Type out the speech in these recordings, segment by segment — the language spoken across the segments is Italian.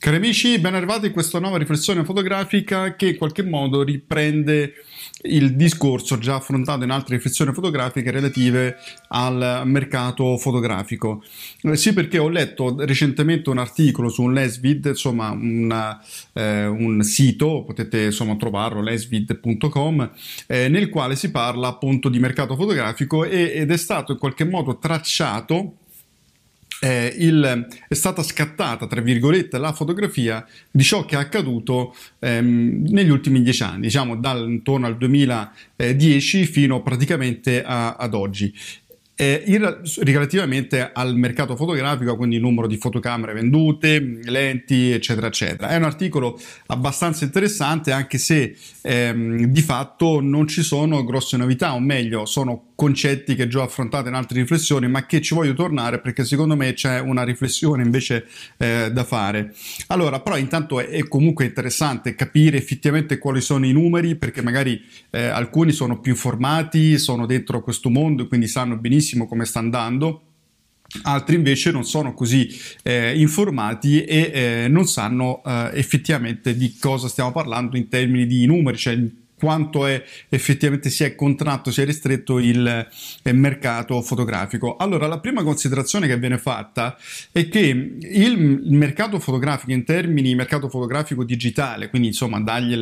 Cari amici, ben arrivati in questa nuova riflessione fotografica che in qualche modo riprende il discorso già affrontato in altre riflessioni fotografiche relative al mercato fotografico. Eh, sì, perché ho letto recentemente un articolo su un Lesvid, insomma, una, eh, un sito, potete insomma trovarlo, lesvid.com, eh, nel quale si parla appunto di mercato fotografico ed è stato in qualche modo tracciato eh, il, è stata scattata, tra virgolette, la fotografia di ciò che è accaduto ehm, negli ultimi dieci anni, diciamo dal, intorno al 2010 fino praticamente a, ad oggi. Eh, in, relativamente al mercato fotografico, quindi il numero di fotocamere vendute, lenti, eccetera, eccetera. È un articolo abbastanza interessante, anche se ehm, di fatto non ci sono grosse novità, o meglio, sono concetti che già ho affrontato in altre riflessioni, ma che ci voglio tornare perché secondo me c'è una riflessione invece eh, da fare. Allora, però intanto è, è, comunque interessante capire effettivamente quali sono i numeri, perché magari eh, alcuni sono più informati, sono dentro questo mondo e quindi sanno benissimo come sta andando altri invece non sono così eh, informati e eh, non sanno eh, effettivamente di cosa stiamo parlando in termini di numeri, cioè quanto è effettivamente si è contratto, si è ristretto il, il, mercato fotografico. Allora, la prima considerazione che viene fatta è che il, il mercato fotografico in termini mercato fotografico digitale, quindi insomma dagli,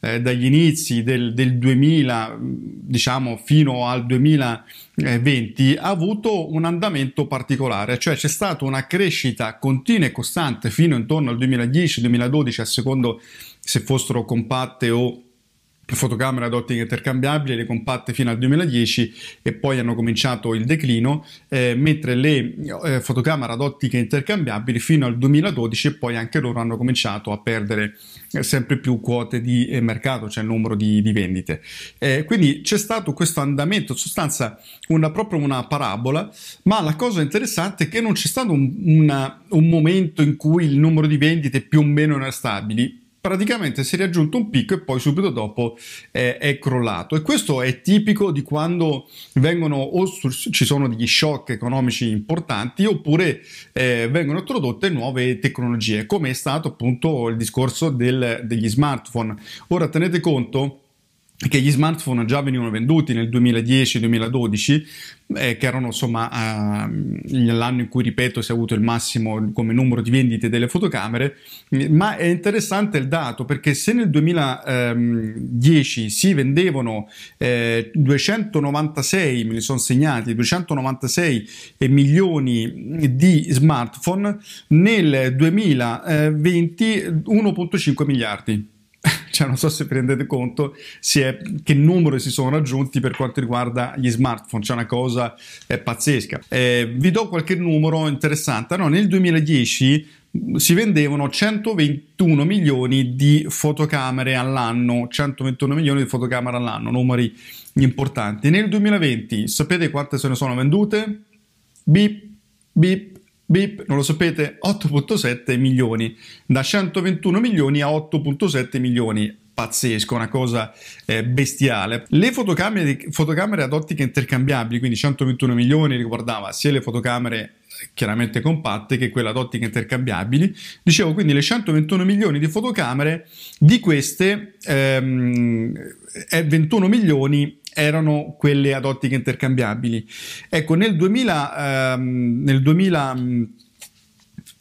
eh, dagli inizi del, del 2000, diciamo fino al 2020, ha avuto un andamento particolare, cioè c'è stata una crescita continua e costante fino intorno al 2010-2012, a secondo se fossero compatte o fotocamere ad ottica intercambiabile, le compatte fino al 2010 e poi hanno cominciato il declino, eh, mentre le eh, fotocamere ad ottica intercambiabili fino al 2012 e poi anche loro hanno cominciato a perdere eh, sempre più quote di eh, mercato, cioè numero di, di vendite. Eh, quindi c'è stato questo andamento, in sostanza una, proprio una parabola, ma la cosa interessante è che non c'è stato un, una, un momento in cui il numero di vendite più o meno era stabili, praticamente si è raggiunto un picco e poi subito dopo eh, è crollato. E questo è tipico di quando vengono o ci sono degli shock economici importanti oppure eh, vengono introdotte nuove tecnologie come è stato appunto il discorso del, degli smartphone. Ora tenete conto che gli smartphone già venivano venduti nel 2010-2012, eh, che erano insomma eh, l'anno in cui, ripeto, si è avuto il massimo come numero di vendite delle fotocamere, ma è interessante il dato perché se nel 2010 si vendevano eh, 296, me li sono segnati, 296 milioni di smartphone, nel 2020 1.5 miliardi cioè non so se prendete conto è, che numeri si sono raggiunti per quanto riguarda gli smartphone, c'è una cosa eh, pazzesca. Eh, vi do qualche numero interessante. No, nel 2010 si vendevano 121 milioni di fotocamere all'anno, 121 milioni di fotocamere all'anno, numeri importanti. Nel 2020 sapete quante se ne sono vendute? Bip, bip, Bip, non lo sapete? 8.7 milioni, da 121 milioni a 8.7 milioni. Pazzesco, una cosa eh, bestiale. Le fotocamere, fotocamere ad ottica intercambiabili, quindi 121 milioni, riguardava sia le fotocamere chiaramente compatte che quelle ad ottica intercambiabili. Dicevo quindi le 121 milioni di fotocamere, di queste ehm, 21 milioni erano quelle ad ottica intercambiabili. Ecco, nel 2000, ehm, nel 2000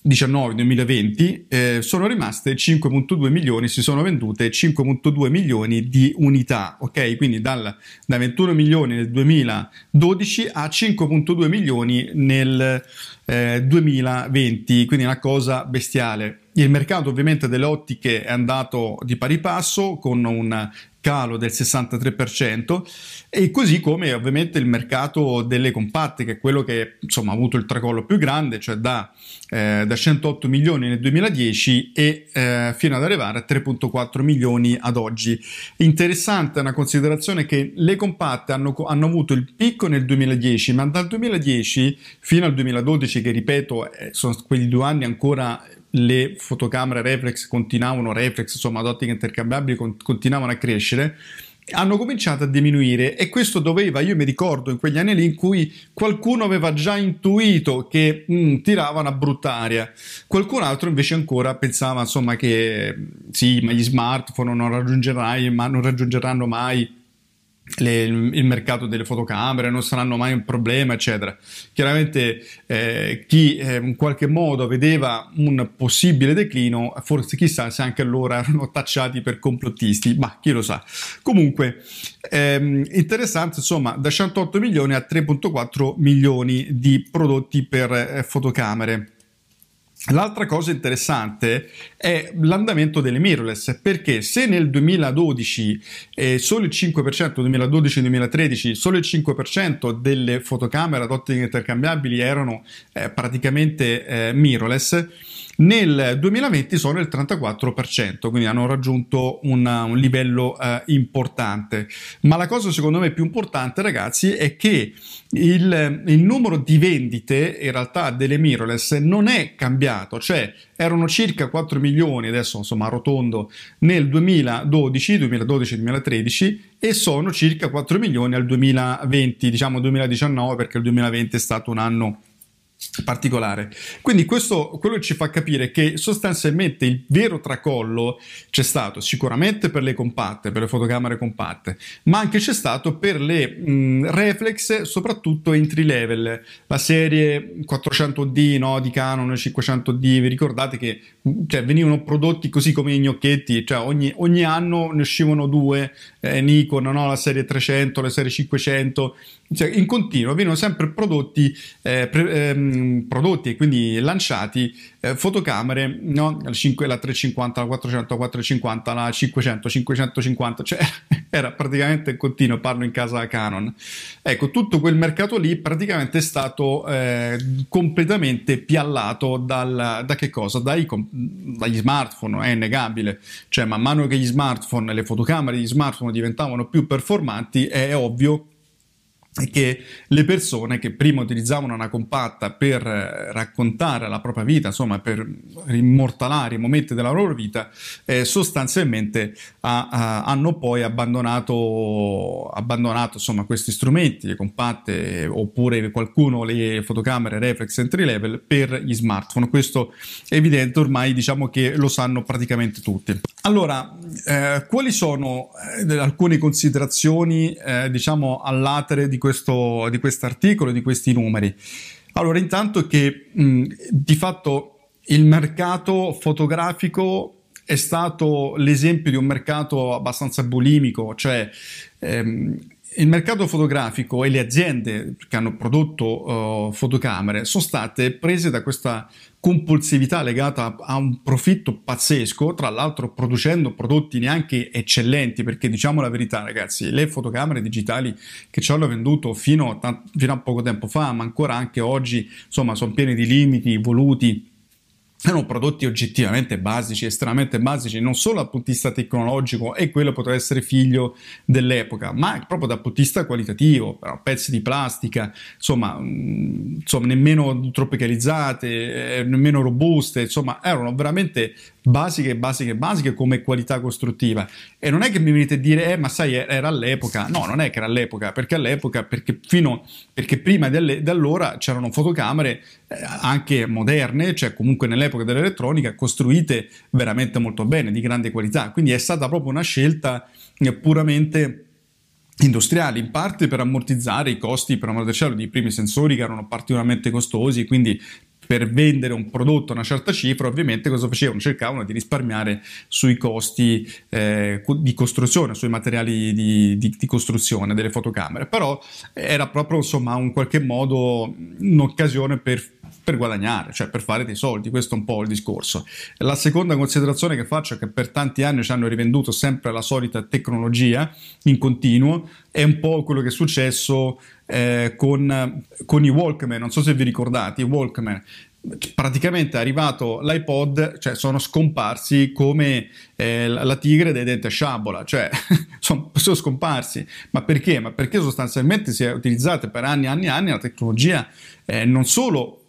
2019-2020 eh, sono rimaste 5.2 milioni, si sono vendute 5.2 milioni di unità, ok? Quindi dal, da 21 milioni nel 2012 a 5.2 milioni nel eh, 2020, quindi una cosa bestiale. Il mercato ovviamente delle ottiche è andato di pari passo con un calo del 63% e così come ovviamente il mercato delle compatte che è quello che insomma ha avuto il tracollo più grande, cioè da, eh, da 108 milioni nel 2010 e eh, fino ad arrivare a 3.4 milioni ad oggi. Interessante una considerazione che le compatte hanno, hanno avuto il picco nel 2010, ma dal 2010 fino al 2012, che ripeto eh, sono quegli due anni ancora le fotocamere reflex continuavano, reflex insomma ad ottica intercambiabili continuavano a crescere hanno cominciato a diminuire. E questo doveva, io mi ricordo in quegli anni lì in cui qualcuno aveva già intuito che mm, tirava una brutta aria, qualcun altro invece ancora pensava insomma che sì, ma gli smartphone non, non raggiungeranno mai le, il mercato delle fotocamere non saranno mai un problema, eccetera. Chiaramente eh, chi eh, in qualche modo vedeva un possibile declino, forse chissà se anche loro erano tacciati per complottisti, ma chi lo sa. Comunque, ehm, interessante, insomma, da 108 milioni a 3.4 milioni di prodotti per eh, fotocamere. L'altra cosa interessante è l'andamento delle mirrorless, perché se nel 2012 eh, solo il 5%, 2012-2013, solo il 5% delle fotocamere ad ottiche intercambiabili erano eh, praticamente eh, mirrorless, nel 2020 sono il 34%, quindi hanno raggiunto una, un livello eh, importante. Ma la cosa secondo me più importante, ragazzi, è che il, il, numero di vendite in realtà delle mirrorless non è cambiato, cioè erano circa 4 milioni, adesso insomma arrotondo, nel 2012, 2012-2013 e sono circa 4 milioni al 2020, diciamo 2019 perché il 2020 è stato un anno particolare. Quindi questo quello ci fa capire che sostanzialmente il vero tracollo c'è stato sicuramente per le compatte, per le fotocamere compatte, ma anche c'è stato per le mh, reflex, soprattutto entry level, la serie 400D no, di Canon 500D, vi ricordate che cioè, venivano prodotti così come i gnocchetti, cioè ogni, ogni anno ne uscivano due, eh, Nikon, no, la serie 300, la serie 500, cioè, in continuo venivano sempre prodotti, eh, pre, ehm, prodotti e quindi lanciati eh, fotocamere, no? la, 5, la 350, la 400, la 450, la 500, 550, cioè era praticamente in continuo, parlo in casa Canon. Ecco, tutto quel mercato lì praticamente è stato eh, completamente piallato dal, da che cosa? Dai, dagli smartphone, è innegabile. Cioè, man mano che gli smartphone, le fotocamere degli smartphone diventavano più performanti, è ovvio che le persone che prima utilizzavano una compatta per eh, raccontare la propria vita, insomma per immortalare i momenti della loro vita, eh, sostanzialmente ha, ha, hanno poi abbandonato, abbandonato insomma, questi strumenti, le compatte oppure qualcuno le fotocamere reflex entry level per gli smartphone. Questo è evidente, ormai diciamo che lo sanno praticamente tutti. Allora, eh, quali sono eh, alcune considerazioni eh, diciamo all'atere di questo articolo, di questi numeri? Allora, intanto che mh, di fatto il mercato fotografico è stato l'esempio di un mercato abbastanza bulimico, cioè ehm, il mercato fotografico e le aziende che hanno prodotto uh, fotocamere sono state prese da questa compulsività legata a un profitto pazzesco, tra l'altro producendo prodotti neanche eccellenti, perché diciamo la verità ragazzi, le fotocamere digitali che ci hanno venduto fino a, fino a poco tempo fa, ma ancora anche oggi, insomma, sono piene di limiti voluti erano prodotti oggettivamente basici, estremamente basici, non solo dal punto di vista tecnologico, e quello poteva essere figlio dell'epoca, ma proprio dal punto di vista qualitativo, però pezzi di plastica, insomma, mm, insomma nemmeno tropicalizzate, eh, nemmeno robuste, insomma, erano veramente basiche, basiche, basiche come qualità costruttiva. E non è che mi venite a dire, eh, ma sai, era all'epoca. No, non è che era all'epoca, perché all'epoca, perché, fino, perché prima di allora c'erano fotocamere eh, anche moderne, cioè comunque nell'epoca dell'elettronica, costruite veramente molto bene, di grande qualità. Quindi è stata proprio una scelta eh, puramente industriali, in parte per ammortizzare i costi per cielo di primi sensori che erano particolarmente costosi, quindi per vendere un prodotto a una certa cifra, ovviamente cosa facevano? Cercavano di risparmiare sui costi eh, di costruzione, sui materiali di, di, di, costruzione delle fotocamere, però era proprio insomma in qualche modo un'occasione per per guadagnare, cioè per fare dei soldi, questo è un po' il discorso. La seconda considerazione che faccio è che per tanti anni ci hanno rivenduto sempre la solita tecnologia in continuo, è un po' quello che è successo eh, con, con, i Walkman, non so se vi ricordate, i Walkman praticamente è arrivato l'iPod, cioè sono scomparsi come eh, la tigre dei denti a sciabola, cioè sono, sono, scomparsi. Ma perché? Ma perché sostanzialmente si è utilizzata per anni e anni e anni la tecnologia eh, non solo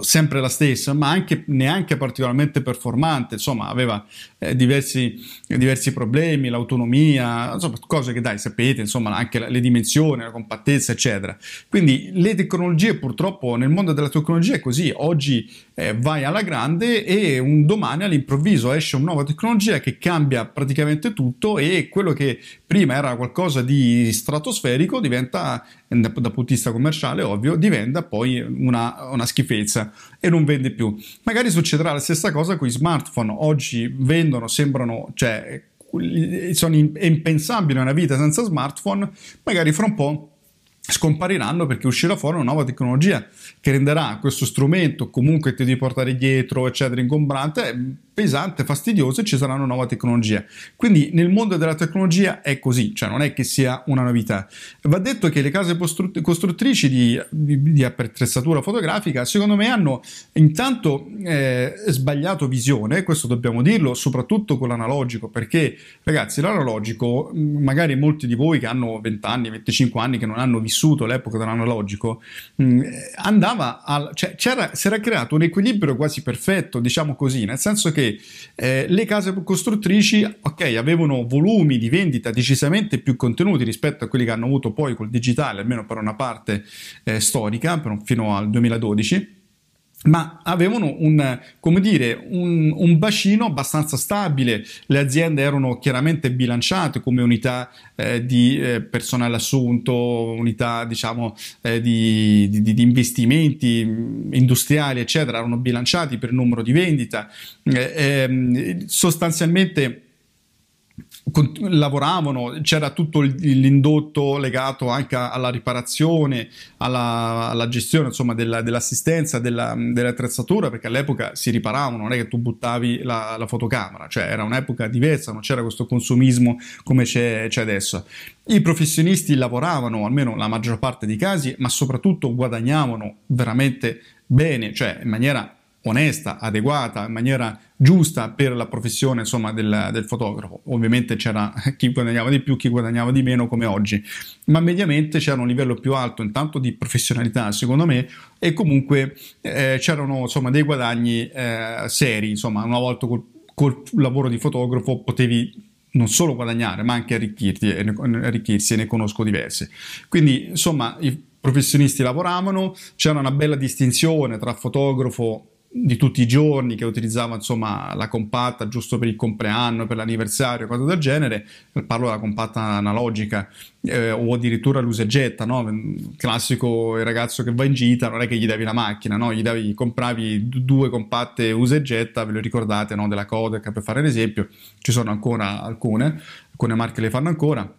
sempre la stessa, ma anche neanche particolarmente performante, insomma, aveva eh, diversi, diversi, problemi, l'autonomia, insomma, cose che dai, sapete, insomma, anche le dimensioni, la compattezza, eccetera. Quindi le tecnologie, purtroppo, nel mondo della tecnologia è così, oggi eh, vai alla grande e un domani all'improvviso esce una nuova tecnologia che cambia praticamente tutto e quello che prima era qualcosa di stratosferico diventa, dal punto di vista commerciale, ovvio, diventa poi una, una schifezza E non vende più. Magari succederà la stessa cosa con i smartphone. Oggi vendono, sembrano, cioè, sono impensabili una vita senza smartphone, magari fra un po' scompariranno perché uscirà fuori una nuova tecnologia che renderà questo strumento comunque ti devi portare dietro eccetera ingombrante pesante, fastidioso e ci sarà una nuova tecnologia. Quindi nel mondo della tecnologia è così, cioè non è che sia una novità. Va detto che le case costruttrici di, di, di attrezzatura fotografica secondo me hanno intanto eh, sbagliato visione, questo dobbiamo dirlo, soprattutto con l'analogico, perché ragazzi l'analogico, magari molti di voi che hanno 20 anni, 25 anni, che non hanno vissuto l'epoca dell'analogico, mh, andava al, cioè, si era creato un equilibrio quasi perfetto, diciamo così, nel senso che eh, le case costruttrici, ok, avevano volumi di vendita decisamente più contenuti rispetto a quelli che hanno avuto poi col digitale, almeno per una parte eh, storica, per, fino al 2012 ma avevano un, dire, un, un, bacino abbastanza stabile, le aziende erano chiaramente bilanciate come unità eh, di eh, personale assunto, unità diciamo, eh, di, di, di, investimenti industriali, eccetera, erano bilanciati per numero di vendita. Eh, ehm, sostanzialmente lavoravano, c'era tutto l'indotto legato anche alla riparazione, alla, alla gestione insomma, della, dell'assistenza, della, dell'attrezzatura, perché all'epoca si riparavano, non è che tu buttavi la, la fotocamera, cioè era un'epoca diversa, non c'era questo consumismo come c'è, c'è adesso. I professionisti lavoravano, almeno la maggior parte dei casi, ma soprattutto guadagnavano veramente bene, cioè in maniera onesta, adeguata, in maniera giusta per la professione insomma, del, del, fotografo. Ovviamente c'era chi guadagnava di più, chi guadagnava di meno come oggi, ma mediamente c'era un livello più alto intanto di professionalità secondo me e comunque eh, c'erano insomma, dei guadagni eh, seri, insomma una volta col, col lavoro di fotografo potevi non solo guadagnare ma anche arricchirti, arricchirsi e ne conosco diversi. Quindi insomma i professionisti lavoravano, c'era una bella distinzione tra fotografo di tutti i giorni che utilizzava insomma la compatta giusto per il compleanno, per l'anniversario, cose del genere, parlo della compatta analogica eh, o addirittura l'usa e getta, no? classico il ragazzo che va in gita non è che gli davi la macchina, no? gli, davi, compravi due compatte usa e getta, ve lo ricordate, no? della Kodak per fare l'esempio, ci sono ancora alcune, alcune marche le fanno ancora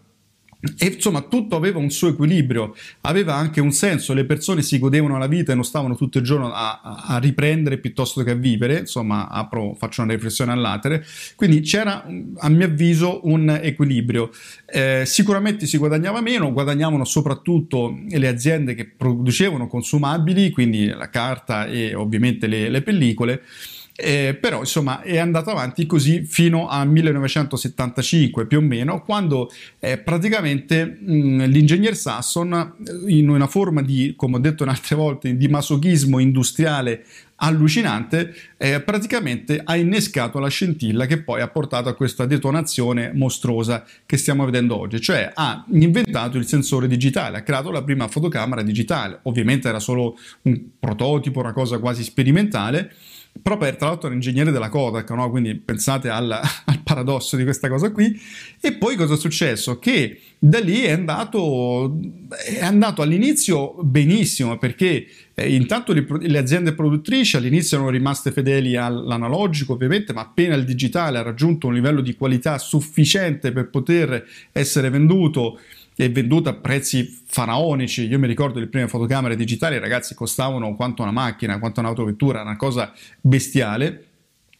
e insomma tutto aveva un suo equilibrio, aveva anche un senso, le persone si godevano la vita e non stavano tutto il giorno a, a riprendere piuttosto che a vivere, insomma apro, faccio una riflessione all'atere, quindi c'era a mio avviso un equilibrio. Eh, sicuramente si guadagnava meno, guadagnavano soprattutto le aziende che producevano consumabili, quindi la carta e ovviamente le, le pellicole, eh, però insomma è andato avanti così fino al 1975 più o meno, quando eh, praticamente mh, l'ingegner Sasson, eh, in una forma di, come ho detto in altre volte, di masochismo industriale allucinante, eh, praticamente ha innescato la scintilla che poi ha portato a questa detonazione mostruosa che stiamo vedendo oggi, cioè ha inventato il sensore digitale, ha creato la prima fotocamera digitale, ovviamente era solo un prototipo, una cosa quasi sperimentale, proprio tra l'altro un ingegnere della Kodak, no? quindi pensate al, al, paradosso di questa cosa qui. E poi cosa è successo? Che da lì è andato, è andato all'inizio benissimo perché eh, intanto le, le, aziende produttrici all'inizio erano rimaste fedeli all'analogico ovviamente, ma appena il digitale ha raggiunto un livello di qualità sufficiente per poter essere venduto è venduta a prezzi faraonici. Io mi ricordo le prime fotocamere digitali, ragazzi, costavano quanto una macchina, quanto un'autovettura, una cosa bestiale.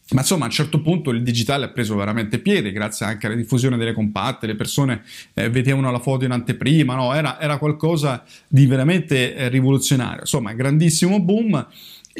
Ma insomma, a un certo punto il digitale ha preso veramente piede, grazie anche alla diffusione delle compatte, le persone eh, vedevano la foto in anteprima, no? era, era qualcosa di veramente eh, rivoluzionario. Insomma, grandissimo boom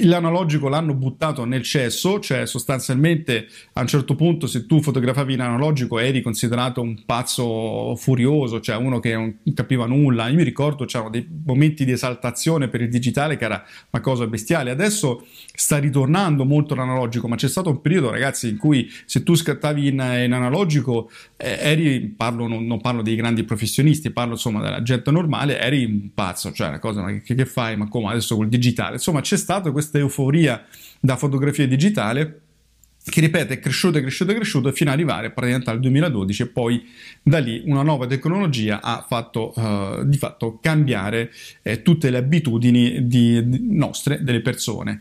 l'analogico l'hanno buttato nel cesso, cioè sostanzialmente a un certo punto se tu fotografavi in analogico eri considerato un pazzo furioso, cioè uno che non capiva nulla. Io mi ricordo c'erano dei momenti di esaltazione per il digitale che era una cosa bestiale. Adesso sta ritornando molto l'analogico, ma c'è stato un periodo, ragazzi, in cui se tu scattavi in, in analogico eh, eri, parlo, non, non, parlo dei grandi professionisti, parlo insomma della gente normale, eri un pazzo, cioè una cosa, che, che fai? Ma come adesso col digitale? Insomma, c'è stato questo questa euforia da fotografia digitale che ripeto è cresciuto e cresciuto e cresciuto fino ad arrivare praticamente al 2012 e poi da lì una nuova tecnologia ha fatto uh, di fatto cambiare eh, tutte le abitudini di, di nostre delle persone.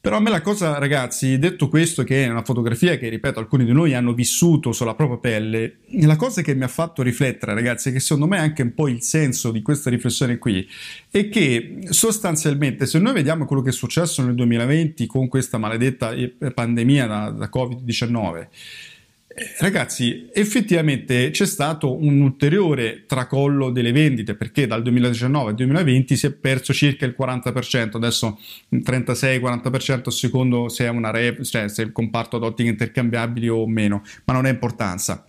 Però a me la cosa, ragazzi, detto questo, che è una fotografia che, ripeto, alcuni di noi hanno vissuto sulla propria pelle, la cosa che mi ha fatto riflettere, ragazzi, che secondo me è anche un po' il senso di questa riflessione qui, è che sostanzialmente se noi vediamo quello che è successo nel 2020 con questa maledetta pandemia da, da Covid-19, ragazzi, effettivamente c'è stato un ulteriore tracollo delle vendite perché dal 2019 al 2020 si è perso circa il 40%, adesso 36-40% secondo se è una rep, cioè se il comparto ad ottiche intercambiabili o meno, ma non ha importanza.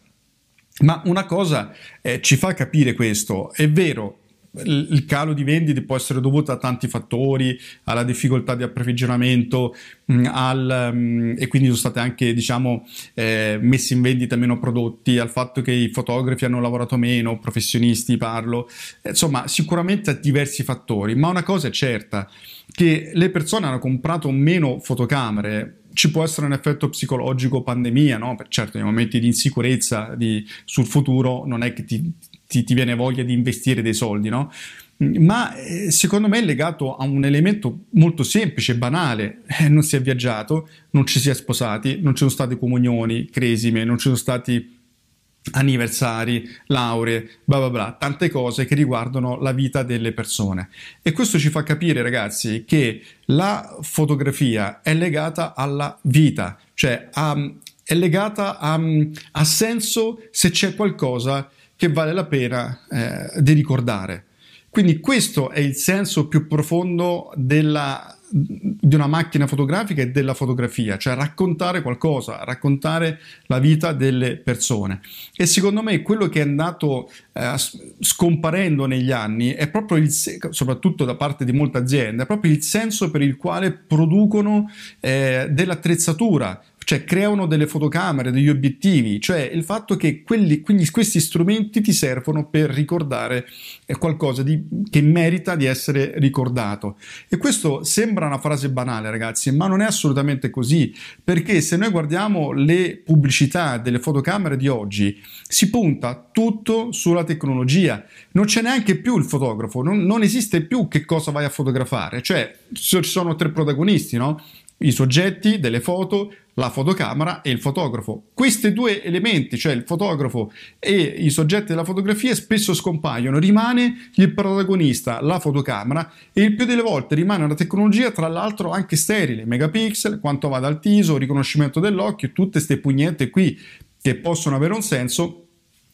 Ma una cosa eh, ci fa capire questo, è vero, il calo di vendite può essere dovuto a tanti fattori, alla difficoltà di approvvigionamento mm, al, um, e quindi sono stati anche diciamo, eh, messi in vendita meno prodotti, al fatto che i fotografi hanno lavorato meno, professionisti parlo, insomma sicuramente a diversi fattori, ma una cosa è certa, che le persone hanno comprato meno fotocamere ci può essere un effetto psicologico pandemia, no? certo nei momenti di insicurezza di, sul futuro non è che ti, ti, ti viene voglia di investire dei soldi, no? ma eh, secondo me è legato a un elemento molto semplice, banale. Eh, non si è viaggiato, non ci si è sposati, non ci sono state comunioni, cresime, non ci sono stati anniversari, lauree, bla bla bla, tante cose che riguardano la vita delle persone. E questo ci fa capire, ragazzi, che la fotografia è legata alla vita, cioè a, è legata a, a senso se c'è qualcosa che vale la pena eh, di ricordare. Quindi questo è il senso più profondo della, di una macchina fotografica e della fotografia, cioè raccontare qualcosa, raccontare la vita delle persone. E secondo me quello che è andato eh, scomparendo negli anni è proprio il, soprattutto da parte di molte aziende, è proprio il senso per il quale producono eh, dell'attrezzatura, cioè creano delle fotocamere, degli obiettivi, cioè il fatto che quelli, quindi questi strumenti ti servono per ricordare qualcosa di, che merita di essere ricordato. E questo sembra una frase banale, ragazzi, ma non è assolutamente così, perché se noi guardiamo le pubblicità delle fotocamere di oggi, si punta tutto sulla tecnologia, non c'è neanche più il fotografo, non, non esiste più che cosa vai a fotografare, cioè ci sono tre protagonisti, no? I soggetti delle foto, la fotocamera e il fotografo. Questi due elementi, cioè il fotografo e i soggetti della fotografia, spesso scompaiono. Rimane il protagonista, la fotocamera, e il più delle volte rimane una tecnologia, tra l'altro anche sterile, megapixel, quanto va dal TISO, riconoscimento dell'occhio, tutte queste pugnette qui che possono avere un senso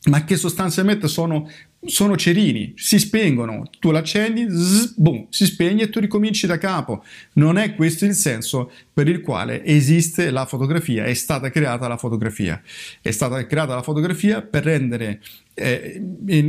ma che sostanzialmente sono, sono, cerini, si spengono, tu l'accendi, zzz, boom, si spegne e tu ricominci da capo. Non è questo il senso per il quale esiste la fotografia, è stata creata la fotografia. È stata creata la fotografia per rendere, eh,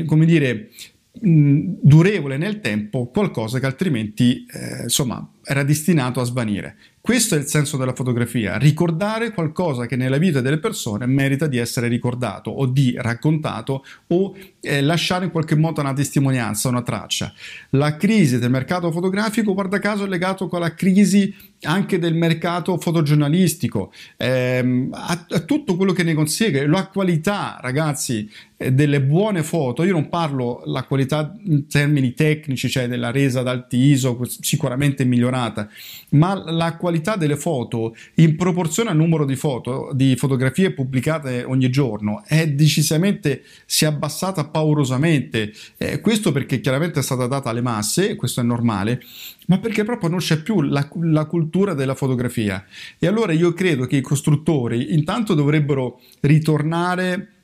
come dire, durevole nel tempo qualcosa che altrimenti eh, insomma era destinato a svanire. Questo è il senso della fotografia, ricordare qualcosa che nella vita delle persone merita di essere ricordato o di raccontato o eh, lasciare in qualche modo una testimonianza, una traccia. La crisi del mercato fotografico, guarda caso, è legato con la crisi anche del mercato fotogiornalistico, ehm, a, a, tutto quello che ne consegue, la qualità, ragazzi, eh, delle buone foto. Io non parlo la qualità in termini tecnici, cioè della resa ad alti ISO, sicuramente migliorata, ma la qualità delle foto in proporzione al numero di foto, di fotografie pubblicate ogni giorno, è decisamente si è abbassata paurosamente. Eh, questo perché chiaramente è stata data alle masse, questo è normale, ma perché proprio non c'è più la, la, cultura della fotografia. E allora io credo che i costruttori intanto dovrebbero ritornare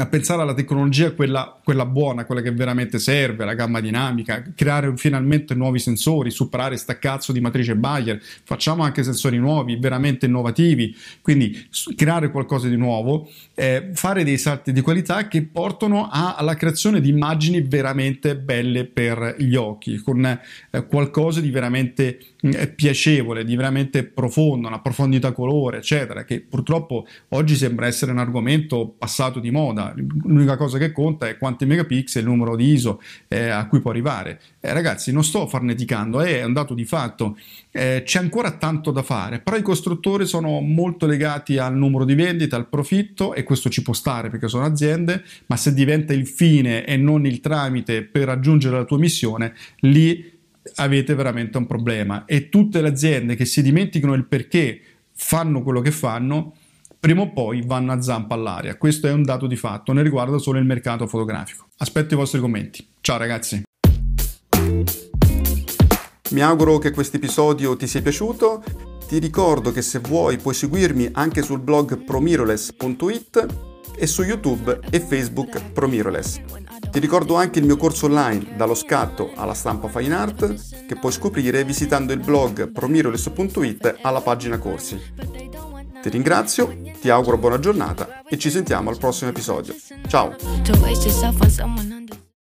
a pensare alla tecnologia quella, quella, buona, quella che veramente serve, la gamma dinamica, creare finalmente nuovi sensori, superare sta cazzo di matrice Bayer, facciamo anche sensori nuovi, veramente innovativi, quindi creare qualcosa di nuovo, eh, fare dei salti di qualità che portano a, alla creazione di immagini veramente belle per gli occhi, con eh, qualcosa di veramente piacevole, di veramente profondo, una profondità colore, eccetera, che purtroppo oggi sembra essere un argomento passato di moda l'unica cosa che conta è quanti megapixel, il numero di ISO eh, a cui può arrivare. Eh, ragazzi, non sto farneticando, è un dato di fatto. Eh, c'è ancora tanto da fare, però i costruttori sono molto legati al numero di vendite, al profitto e questo ci può stare perché sono aziende, ma se diventa il fine e non il tramite per raggiungere la tua missione, lì avete veramente un problema e tutte le aziende che si dimenticano il perché fanno quello che fanno prima o poi vanno a zampa all'aria. Questo è un dato di fatto, ne riguarda solo il mercato fotografico. Aspetto i vostri commenti. Ciao ragazzi! Mi auguro che questo episodio ti sia piaciuto. Ti ricordo che se vuoi puoi seguirmi anche sul blog promiroless.it e su YouTube e Facebook Promiroless. Ti ricordo anche il mio corso online dallo scatto alla stampa fine art che puoi scoprire visitando il blog promiroless.it alla pagina corsi. Ti ringrazio, ti auguro buona giornata e ci sentiamo al prossimo episodio. Ciao!